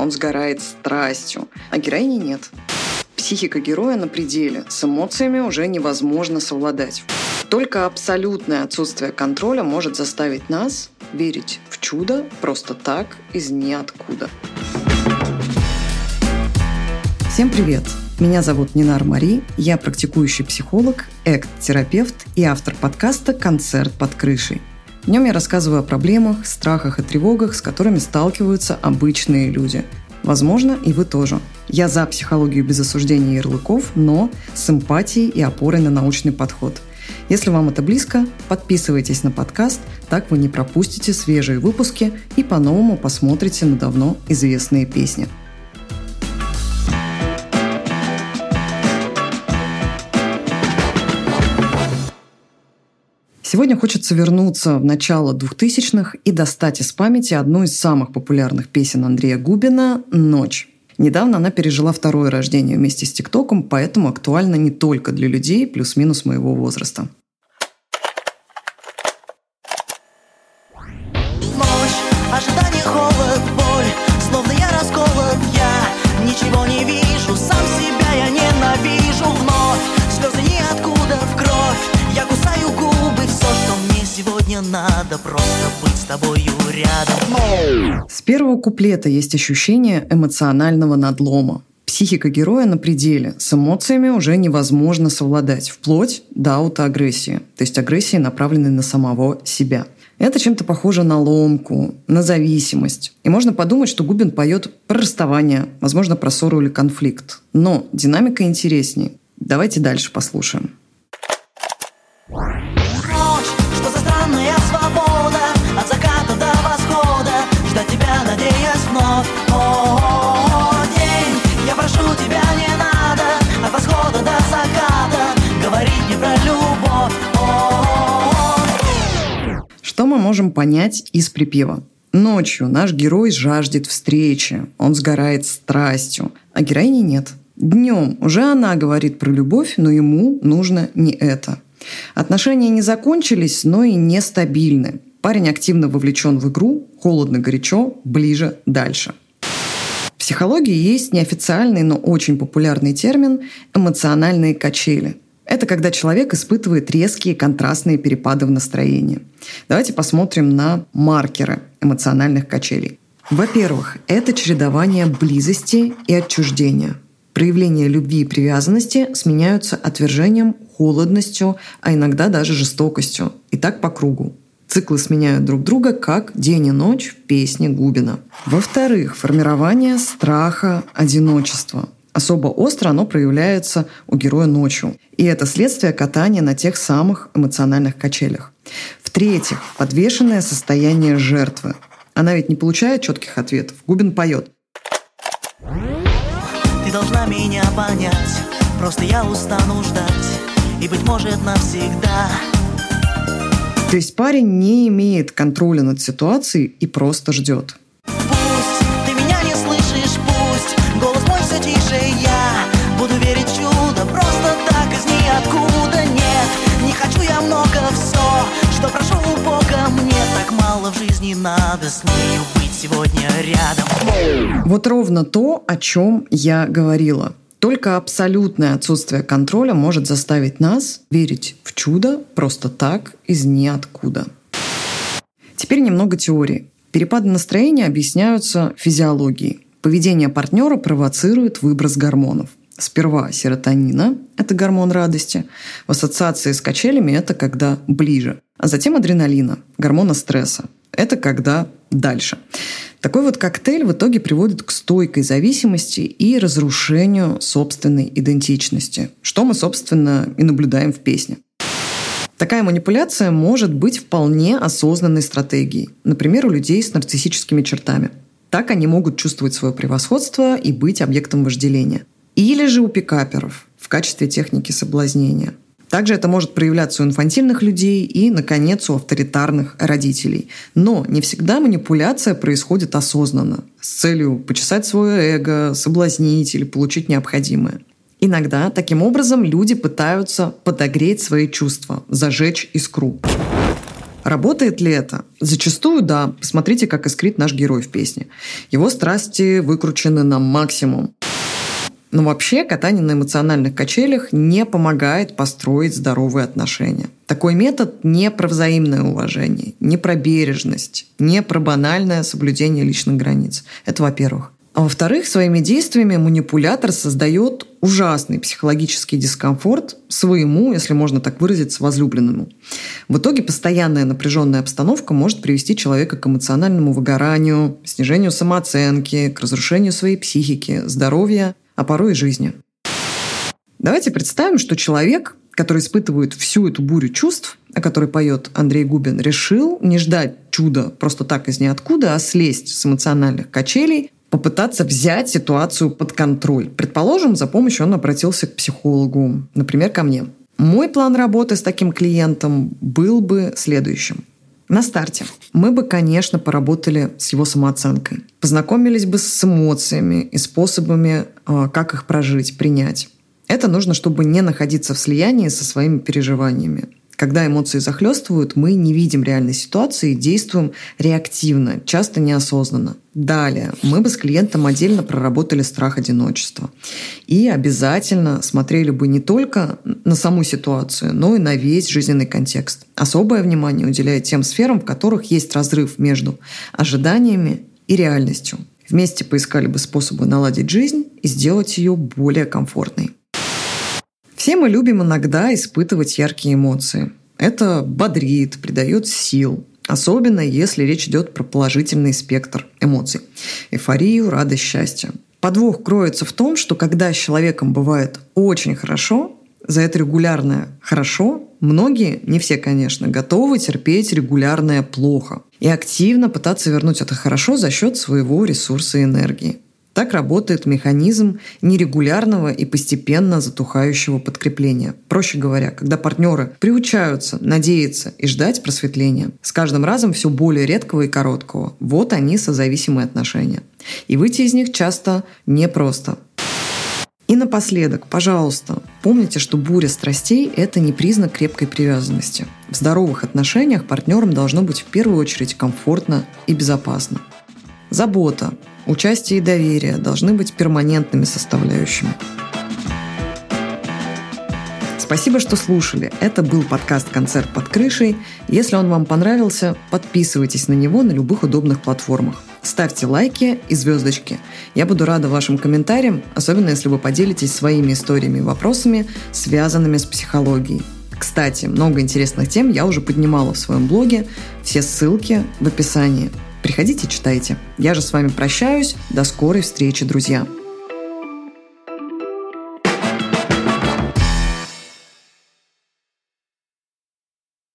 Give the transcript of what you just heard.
он сгорает страстью, а героини нет. Психика героя на пределе, с эмоциями уже невозможно совладать. Только абсолютное отсутствие контроля может заставить нас верить в чудо просто так из ниоткуда. Всем привет! Меня зовут Нинар Мари, я практикующий психолог, экт-терапевт и автор подкаста «Концерт под крышей». В нем я рассказываю о проблемах, страхах и тревогах, с которыми сталкиваются обычные люди. Возможно, и вы тоже. Я за психологию без осуждения ярлыков, но с эмпатией и опорой на научный подход. Если вам это близко, подписывайтесь на подкаст, так вы не пропустите свежие выпуски и по-новому посмотрите на давно известные песни – Сегодня хочется вернуться в начало 2000-х и достать из памяти одну из самых популярных песен Андрея Губина «Ночь». Недавно она пережила второе рождение вместе с ТикТоком, поэтому актуальна не только для людей плюс-минус моего возраста. Ожидание, холод, боль, словно я расколот, я ничего не вижу, сам надо Просто быть с тобою рядом С первого куплета есть ощущение эмоционального надлома. Психика героя на пределе. С эмоциями уже невозможно совладать. Вплоть до аутоагрессии. То есть агрессии, направленной на самого себя. Это чем-то похоже на ломку, на зависимость. И можно подумать, что Губин поет про расставание, возможно, про ссору или конфликт. Но динамика интереснее. Давайте дальше послушаем. Можем понять из припева? Ночью наш герой жаждет встречи, он сгорает страстью, а героини нет. Днем уже она говорит про любовь, но ему нужно не это – Отношения не закончились, но и нестабильны. Парень активно вовлечен в игру, холодно-горячо, ближе, дальше. В психологии есть неофициальный, но очень популярный термин «эмоциональные качели». Это когда человек испытывает резкие контрастные перепады в настроении. Давайте посмотрим на маркеры эмоциональных качелей. Во-первых, это чередование близости и отчуждения – Проявления любви и привязанности сменяются отвержением, холодностью, а иногда даже жестокостью. И так по кругу. Циклы сменяют друг друга, как день и ночь в песне Губина. Во-вторых, формирование страха одиночества. Особо остро оно проявляется у героя ночью. И это следствие катания на тех самых эмоциональных качелях. В-третьих, подвешенное состояние жертвы. Она ведь не получает четких ответов. Губин поет. Ты должна меня понять Просто я устану ждать И, быть может, навсегда То есть парень не имеет контроля над ситуацией и просто ждет. Мало в жизни надо С нею быть сегодня рядом. Вот ровно то, о чем я говорила. Только абсолютное отсутствие контроля может заставить нас верить в чудо просто так из ниоткуда. Теперь немного теории. Перепады настроения объясняются физиологией. Поведение партнера провоцирует выброс гормонов. Сперва серотонина – это гормон радости. В ассоциации с качелями это когда ближе. А затем адреналина – гормона стресса. Это когда дальше. Такой вот коктейль в итоге приводит к стойкой зависимости и разрушению собственной идентичности, что мы, собственно, и наблюдаем в песне. Такая манипуляция может быть вполне осознанной стратегией, например, у людей с нарциссическими чертами. Так они могут чувствовать свое превосходство и быть объектом вожделения. Или же у пикаперов в качестве техники соблазнения – также это может проявляться у инфантильных людей и, наконец, у авторитарных родителей. Но не всегда манипуляция происходит осознанно, с целью почесать свое эго, соблазнить или получить необходимое. Иногда таким образом люди пытаются подогреть свои чувства, зажечь искру. Работает ли это? Зачастую да. Посмотрите, как искрит наш герой в песне. Его страсти выкручены на максимум. Но вообще катание на эмоциональных качелях не помогает построить здоровые отношения. Такой метод не про взаимное уважение, не про бережность, не про банальное соблюдение личных границ. Это во-первых. А во-вторых, своими действиями манипулятор создает ужасный психологический дискомфорт своему, если можно так выразиться, возлюбленному. В итоге постоянная напряженная обстановка может привести человека к эмоциональному выгоранию, снижению самооценки, к разрушению своей психики, здоровья, а порой и жизни. Давайте представим, что человек, который испытывает всю эту бурю чувств, о которой поет Андрей Губин, решил не ждать чуда просто так из ниоткуда, а слезть с эмоциональных качелей попытаться взять ситуацию под контроль. Предположим, за помощью он обратился к психологу, например, ко мне. Мой план работы с таким клиентом был бы следующим. На старте мы бы, конечно, поработали с его самооценкой. Познакомились бы с эмоциями и способами, а, как их прожить, принять. Это нужно, чтобы не находиться в слиянии со своими переживаниями. Когда эмоции захлестывают, мы не видим реальной ситуации и действуем реактивно, часто неосознанно. Далее, мы бы с клиентом отдельно проработали страх одиночества. И обязательно смотрели бы не только на саму ситуацию, но и на весь жизненный контекст. Особое внимание уделяя тем сферам, в которых есть разрыв между ожиданиями и реальностью. Вместе поискали бы способы наладить жизнь и сделать ее более комфортной. Все мы любим иногда испытывать яркие эмоции. Это бодрит, придает сил, особенно если речь идет про положительный спектр эмоций. Эйфорию, радость, счастье. Подвох кроется в том, что когда с человеком бывает очень хорошо, за это регулярное «хорошо» многие, не все, конечно, готовы терпеть регулярное «плохо» и активно пытаться вернуть это «хорошо» за счет своего ресурса и энергии. Так работает механизм нерегулярного и постепенно затухающего подкрепления. Проще говоря, когда партнеры приучаются надеяться и ждать просветления, с каждым разом все более редкого и короткого. Вот они созависимые отношения. И выйти из них часто непросто. И напоследок, пожалуйста, помните, что буря страстей – это не признак крепкой привязанности. В здоровых отношениях партнерам должно быть в первую очередь комфортно и безопасно. Забота, участие и доверие должны быть перманентными составляющими. Спасибо, что слушали. Это был подкаст «Концерт под крышей». Если он вам понравился, подписывайтесь на него на любых удобных платформах. Ставьте лайки и звездочки. Я буду рада вашим комментариям, особенно если вы поделитесь своими историями и вопросами, связанными с психологией. Кстати, много интересных тем я уже поднимала в своем блоге. Все ссылки в описании. Приходите, читайте. Я же с вами прощаюсь. До скорой встречи, друзья.